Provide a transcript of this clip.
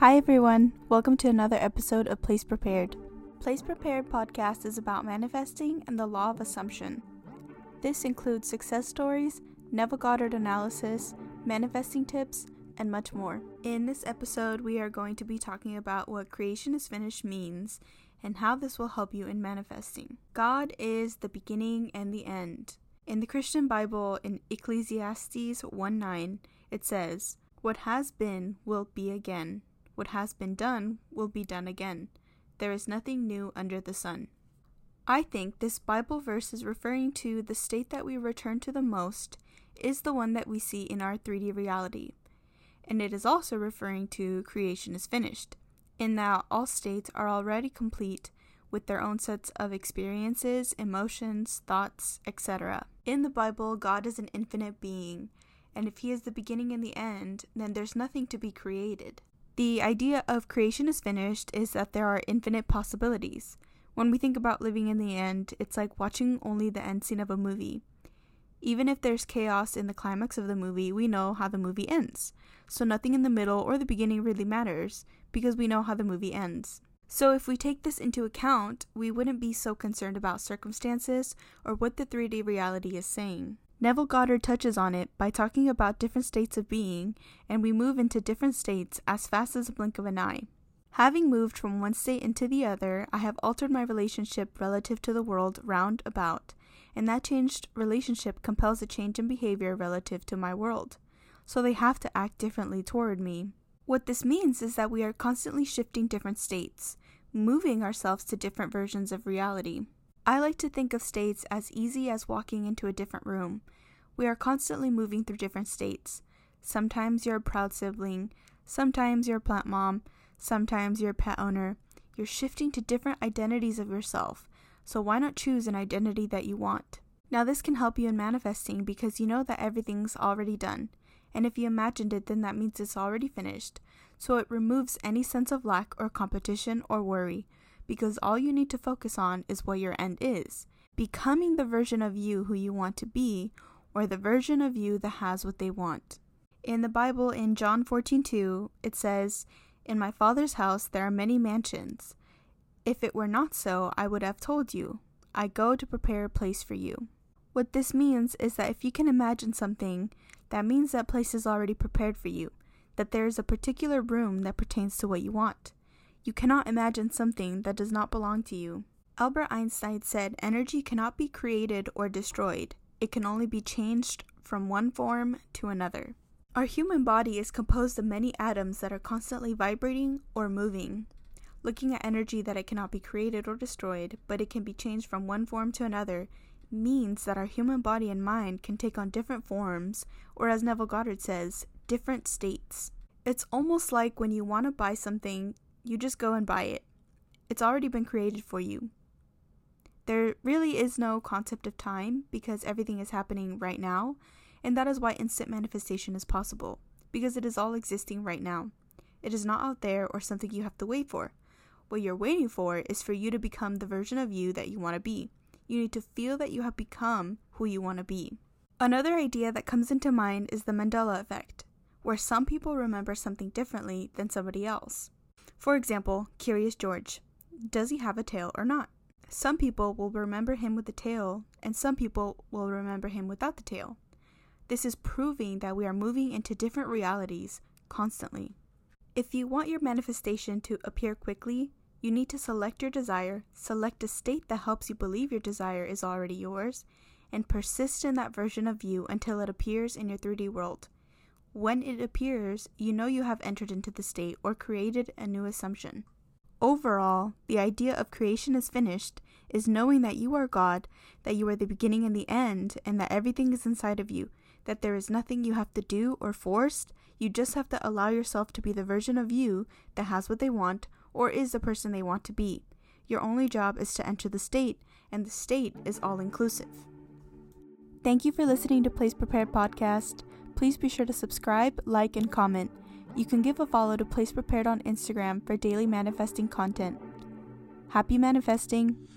Hi, everyone. Welcome to another episode of Place Prepared. Place Prepared podcast is about manifesting and the law of assumption. This includes success stories, Neville Goddard analysis, manifesting tips, and much more. In this episode, we are going to be talking about what creation is finished means and how this will help you in manifesting. God is the beginning and the end. In the Christian Bible, in Ecclesiastes 1 9, it says, What has been will be again what has been done will be done again. There is nothing new under the sun. I think this Bible verse is referring to the state that we return to the most is the one that we see in our 3D reality. And it is also referring to creation is finished, in that all states are already complete with their own sets of experiences, emotions, thoughts, etc. In the Bible, God is an infinite being, and if He is the beginning and the end, then there's nothing to be created. The idea of creation is finished is that there are infinite possibilities. When we think about living in the end, it's like watching only the end scene of a movie. Even if there's chaos in the climax of the movie, we know how the movie ends. So nothing in the middle or the beginning really matters because we know how the movie ends. So if we take this into account, we wouldn't be so concerned about circumstances or what the 3D reality is saying. Neville Goddard touches on it by talking about different states of being, and we move into different states as fast as a blink of an eye. Having moved from one state into the other, I have altered my relationship relative to the world round about, and that changed relationship compels a change in behavior relative to my world. So they have to act differently toward me. What this means is that we are constantly shifting different states, moving ourselves to different versions of reality. I like to think of states as easy as walking into a different room. We are constantly moving through different states. Sometimes you're a proud sibling, sometimes you're a plant mom, sometimes you're a pet owner. You're shifting to different identities of yourself, so why not choose an identity that you want? Now, this can help you in manifesting because you know that everything's already done. And if you imagined it, then that means it's already finished. So it removes any sense of lack or competition or worry because all you need to focus on is what your end is becoming the version of you who you want to be, or the version of you that has what they want. In the Bible, in John 14:2, it says, In my Father's house there are many mansions. If it were not so, I would have told you. I go to prepare a place for you. What this means is that if you can imagine something, that means that place is already prepared for you, that there is a particular room that pertains to what you want. You cannot imagine something that does not belong to you. Albert Einstein said energy cannot be created or destroyed, it can only be changed from one form to another. Our human body is composed of many atoms that are constantly vibrating or moving. Looking at energy that it cannot be created or destroyed, but it can be changed from one form to another, means that our human body and mind can take on different forms, or as Neville Goddard says, different states. It's almost like when you want to buy something, you just go and buy it. It's already been created for you. There really is no concept of time because everything is happening right now, and that is why instant manifestation is possible, because it is all existing right now. It is not out there or something you have to wait for. What you're waiting for is for you to become the version of you that you want to be. You need to feel that you have become who you want to be. Another idea that comes into mind is the Mandela effect, where some people remember something differently than somebody else. For example, Curious George. Does he have a tail or not? Some people will remember him with the tail, and some people will remember him without the tail. This is proving that we are moving into different realities constantly. If you want your manifestation to appear quickly, you need to select your desire, select a state that helps you believe your desire is already yours, and persist in that version of you until it appears in your 3D world. When it appears, you know you have entered into the state or created a new assumption. Overall, the idea of creation is finished is knowing that you are God, that you are the beginning and the end, and that everything is inside of you, that there is nothing you have to do or forced, you just have to allow yourself to be the version of you that has what they want or is the person they want to be. Your only job is to enter the state, and the state is all inclusive. Thank you for listening to Place Prepared Podcast. Please be sure to subscribe, like, and comment. You can give a follow to Place Prepared on Instagram for daily manifesting content. Happy manifesting!